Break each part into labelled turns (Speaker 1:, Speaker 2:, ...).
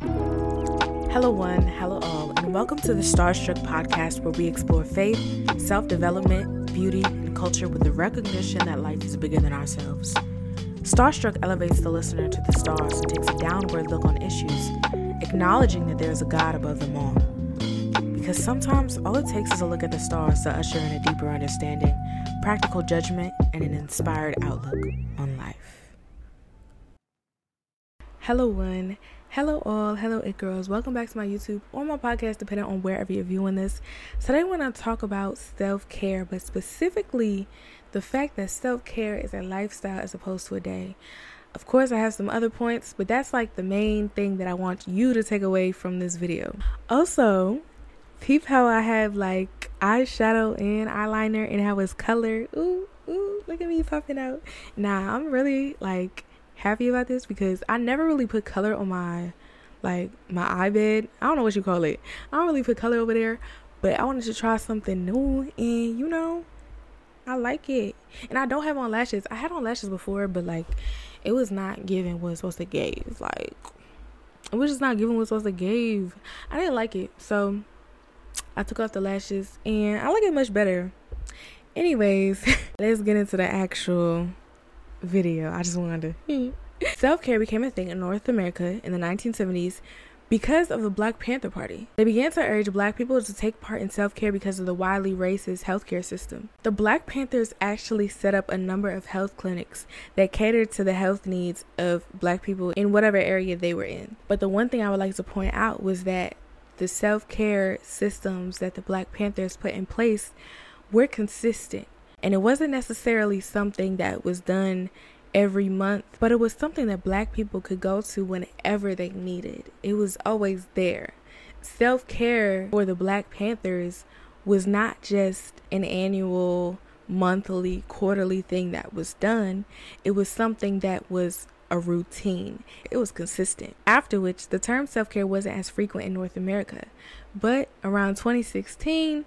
Speaker 1: Hello, one, hello, all, and welcome to the Starstruck podcast where we explore faith, self development, beauty, and culture with the recognition that life is bigger than ourselves. Starstruck elevates the listener to the stars and takes a downward look on issues, acknowledging that there is a God above them all. Because sometimes all it takes is a look at the stars to usher in a deeper understanding, practical judgment, and an inspired outlook on life. Hello, one. Hello, all. Hello, it girls. Welcome back to my YouTube or my podcast, depending on wherever you're viewing this. Today, I want to talk about self care, but specifically the fact that self care is a lifestyle as opposed to a day. Of course, I have some other points, but that's like the main thing that I want you to take away from this video. Also, peep how I have like eyeshadow and eyeliner and how it's colored. Ooh, ooh, look at me popping out. Nah, I'm really like happy about this because I never really put color on my like my eye bed. I don't know what you call it. I don't really put color over there, but I wanted to try something new and you know, I like it. And I don't have on lashes. I had on lashes before, but like it was not giving what it's supposed to give. Like it was just not giving what it's supposed to give. I didn't like it. So I took off the lashes and I like it much better. Anyways, let's get into the actual video. I just wanted to. Self care became a thing in North America in the 1970s because of the Black Panther Party. They began to urge black people to take part in self care because of the widely racist healthcare system. The Black Panthers actually set up a number of health clinics that catered to the health needs of black people in whatever area they were in. But the one thing I would like to point out was that the self care systems that the Black Panthers put in place were consistent. And it wasn't necessarily something that was done every month, but it was something that black people could go to whenever they needed. It was always there. Self care for the Black Panthers was not just an annual, monthly, quarterly thing that was done, it was something that was a routine. It was consistent. After which, the term self care wasn't as frequent in North America. But around 2016,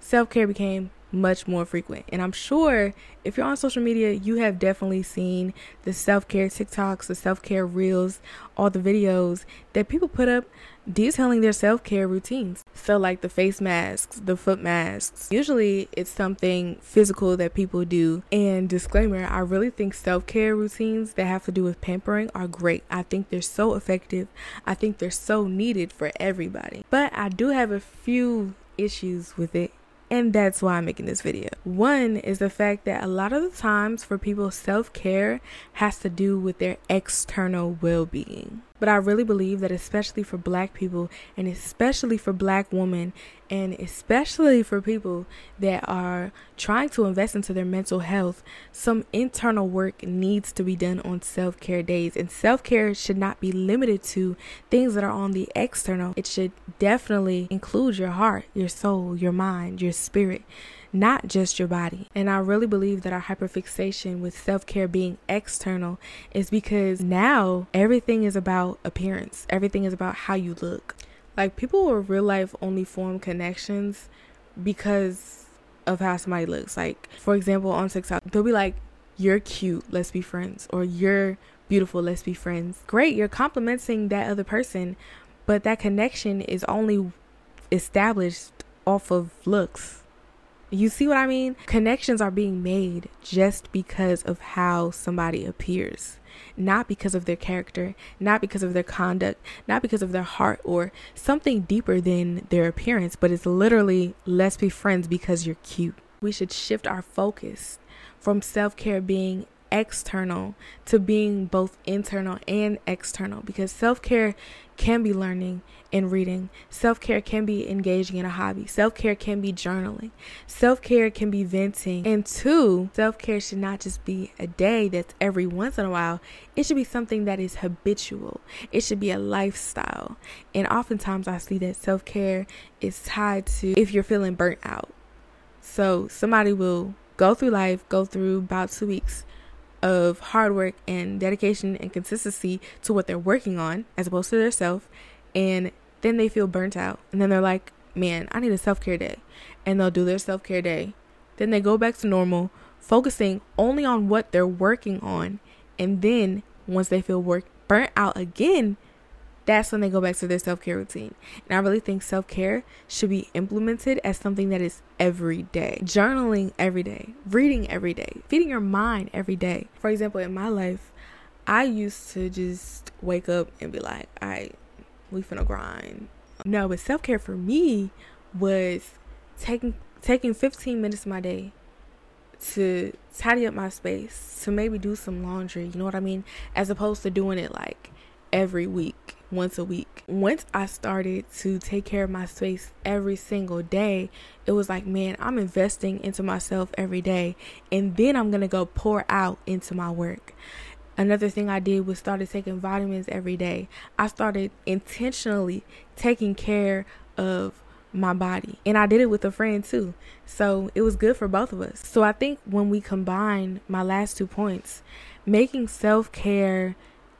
Speaker 1: self care became much more frequent. And I'm sure if you're on social media, you have definitely seen the self care TikToks, the self care reels, all the videos that people put up detailing their self care routines. So, like the face masks, the foot masks. Usually, it's something physical that people do. And disclaimer I really think self care routines that have to do with pampering are great. I think they're so effective, I think they're so needed for everybody. But I do have a few issues with it and that's why I'm making this video. One is the fact that a lot of the times for people, self care has to do with their external well being. But I really believe that, especially for black people, and especially for black women, and especially for people that are trying to invest into their mental health, some internal work needs to be done on self care days. And self care should not be limited to things that are on the external, it should definitely include your heart, your soul, your mind, your spirit not just your body. And I really believe that our hyperfixation with self care being external is because now everything is about appearance, everything is about how you look. Like people will real life only form connections because of how somebody looks. Like, for example, on TikTok, they'll be like, You're cute, let's be friends, or You're beautiful, let's be friends. Great, you're complimenting that other person, but that connection is only established off of looks you see what I mean? Connections are being made just because of how somebody appears, not because of their character, not because of their conduct, not because of their heart or something deeper than their appearance, but it's literally let's be friends because you're cute. We should shift our focus from self care being external to being both internal and external because self care can be learning and reading. Self care can be engaging in a hobby. Self care can be journaling. Self care can be venting. And two, self care should not just be a day that's every once in a while. It should be something that is habitual. It should be a lifestyle. And oftentimes I see that self care is tied to if you're feeling burnt out. So somebody will go through life, go through about two weeks of hard work and dedication and consistency to what they're working on as opposed to their self and then they feel burnt out. And then they're like man i need a self-care day. And they'll do their self-care day. Then they go back to normal focusing only on what they're working on. And then once they feel work burnt out again that's when they go back to their self care routine. And I really think self care should be implemented as something that is every day. Journaling every day, reading every day, feeding your mind every day. For example, in my life, I used to just wake up and be like, all right, we finna grind. No, but self care for me was taking taking 15 minutes of my day to tidy up my space, to maybe do some laundry, you know what I mean? As opposed to doing it like every week, once a week. Once I started to take care of my space every single day, it was like, man, I'm investing into myself every day, and then I'm gonna go pour out into my work. Another thing I did was started taking vitamins every day. I started intentionally taking care of my body. And I did it with a friend too. So it was good for both of us. So I think when we combine my last two points, making self care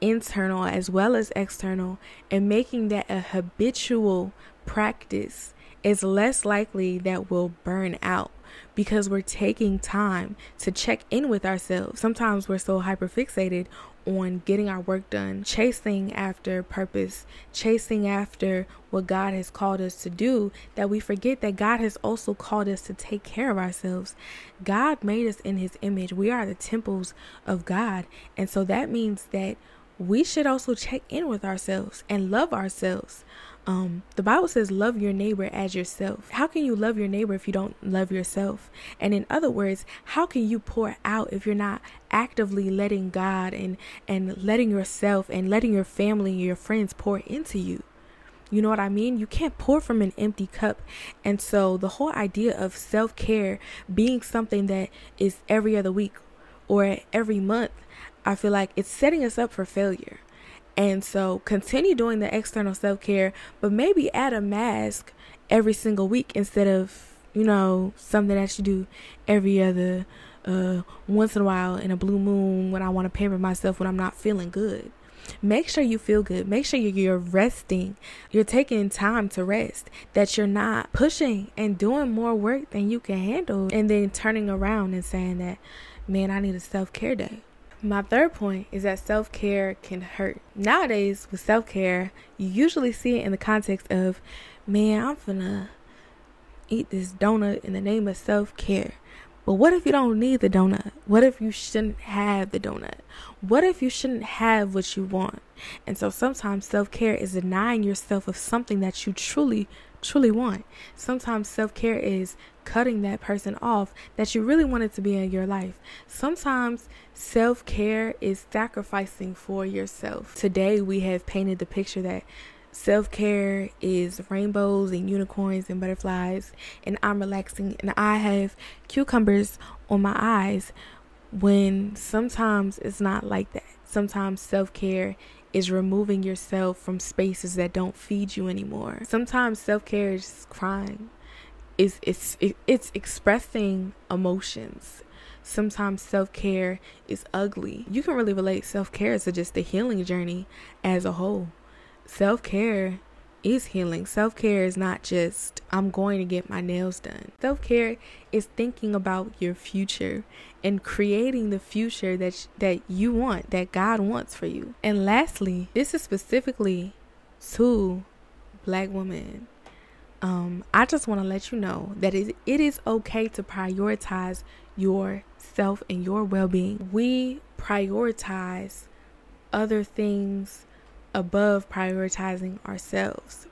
Speaker 1: internal as well as external and making that a habitual practice is less likely that we'll burn out because we're taking time to check in with ourselves. Sometimes we're so hyperfixated on getting our work done, chasing after purpose, chasing after what God has called us to do, that we forget that God has also called us to take care of ourselves. God made us in His image. We are the temples of God. And so that means that we should also check in with ourselves and love ourselves. Um, the Bible says, love your neighbor as yourself. How can you love your neighbor if you don't love yourself? And in other words, how can you pour out if you're not actively letting God and, and letting yourself and letting your family and your friends pour into you? You know what I mean? You can't pour from an empty cup. And so the whole idea of self care being something that is every other week or every month, I feel like it's setting us up for failure. And so continue doing the external self care, but maybe add a mask every single week instead of, you know, something that you do every other uh once in a while in a blue moon when I want to pamper myself when I'm not feeling good. Make sure you feel good. Make sure you're resting. You're taking time to rest. That you're not pushing and doing more work than you can handle and then turning around and saying that, man, I need a self care day. My third point is that self care can hurt. Nowadays, with self care, you usually see it in the context of, man, I'm gonna eat this donut in the name of self care. But what if you don't need the donut? What if you shouldn't have the donut? What if you shouldn't have what you want? And so sometimes self care is denying yourself of something that you truly, truly want. Sometimes self care is cutting that person off that you really wanted to be in your life. Sometimes self care is sacrificing for yourself. Today, we have painted the picture that self care is rainbows and unicorns and butterflies, and I'm relaxing and I have cucumbers on my eyes when sometimes it's not like that. Sometimes self care is removing yourself from spaces that don't feed you anymore. Sometimes self care is crying. Is it's it's expressing emotions. Sometimes self-care is ugly. You can really relate. Self-care to just the healing journey as a whole self-care is healing. Self-care is not just i'm going to get my nails done. Self-care is thinking about your future and creating the future that that you want that god wants for you. And lastly this is specifically to black women. Um, I just want to let you know that it, it is okay to prioritize yourself and your well being. We prioritize other things above prioritizing ourselves.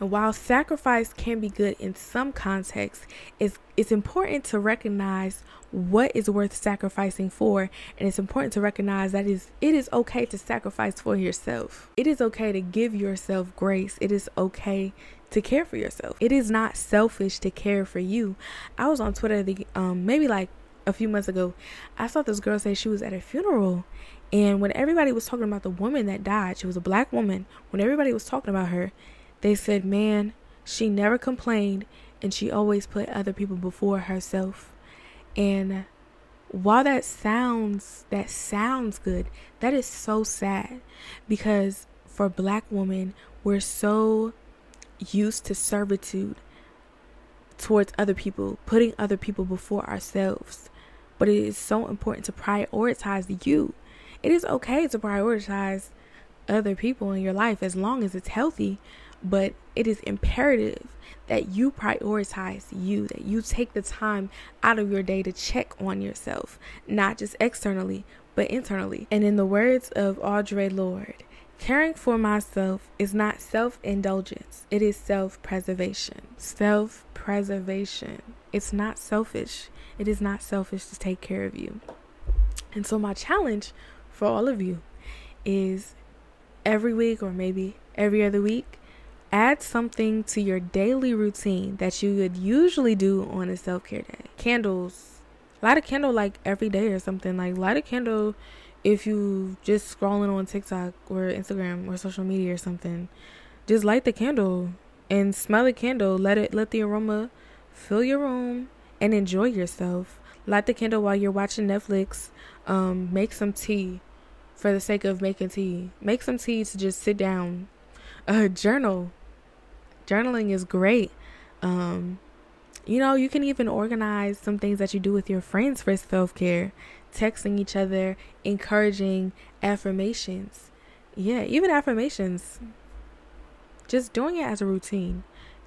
Speaker 1: And while sacrifice can be good in some contexts, it's, it's important to recognize what is worth sacrificing for. And it's important to recognize that is it is okay to sacrifice for yourself. It is okay to give yourself grace. It is okay to care for yourself. It is not selfish to care for you. I was on Twitter the um maybe like a few months ago. I saw this girl say she was at a funeral and when everybody was talking about the woman that died, she was a black woman. When everybody was talking about her, they said, "Man, she never complained and she always put other people before herself." And while that sounds that sounds good, that is so sad because for black women, we're so used to servitude towards other people, putting other people before ourselves. But it is so important to prioritize you. It is okay to prioritize other people in your life as long as it's healthy, but it is imperative that you prioritize you, that you take the time out of your day to check on yourself, not just externally, but internally. And in the words of Audre Lorde, caring for myself is not self indulgence, it is self preservation. Self preservation. It's not selfish. It is not selfish to take care of you. And so, my challenge for all of you is every week or maybe every other week, add something to your daily routine that you would usually do on a self care day. Candles. Light a candle like every day or something. Like light a candle if you just scrolling on TikTok or Instagram or social media or something. Just light the candle and smell the candle. Let it let the aroma fill your room and enjoy yourself. Light the candle while you're watching Netflix. Um, make some tea for the sake of making tea. Make some tea to just sit down. Uh, journal. Journaling is great. Um, you know, you can even organize some things that you do with your friends for self care. Texting each other, encouraging affirmations. Yeah, even affirmations. Just doing it as a routine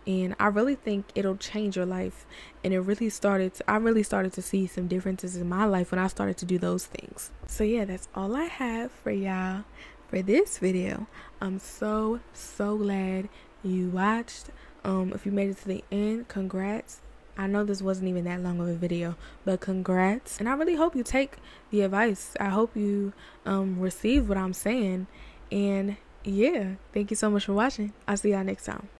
Speaker 1: and I really think it'll change your life. And it really started. To, I really started to see some differences in my life when I started to do those things. So yeah, that's all I have for y'all for this video. I'm so so glad you watched. Um, if you made it to the end, congrats. I know this wasn't even that long of a video, but congrats. And I really hope you take the advice. I hope you um receive what I'm saying. And yeah, thank you so much for watching. I'll see y'all next time.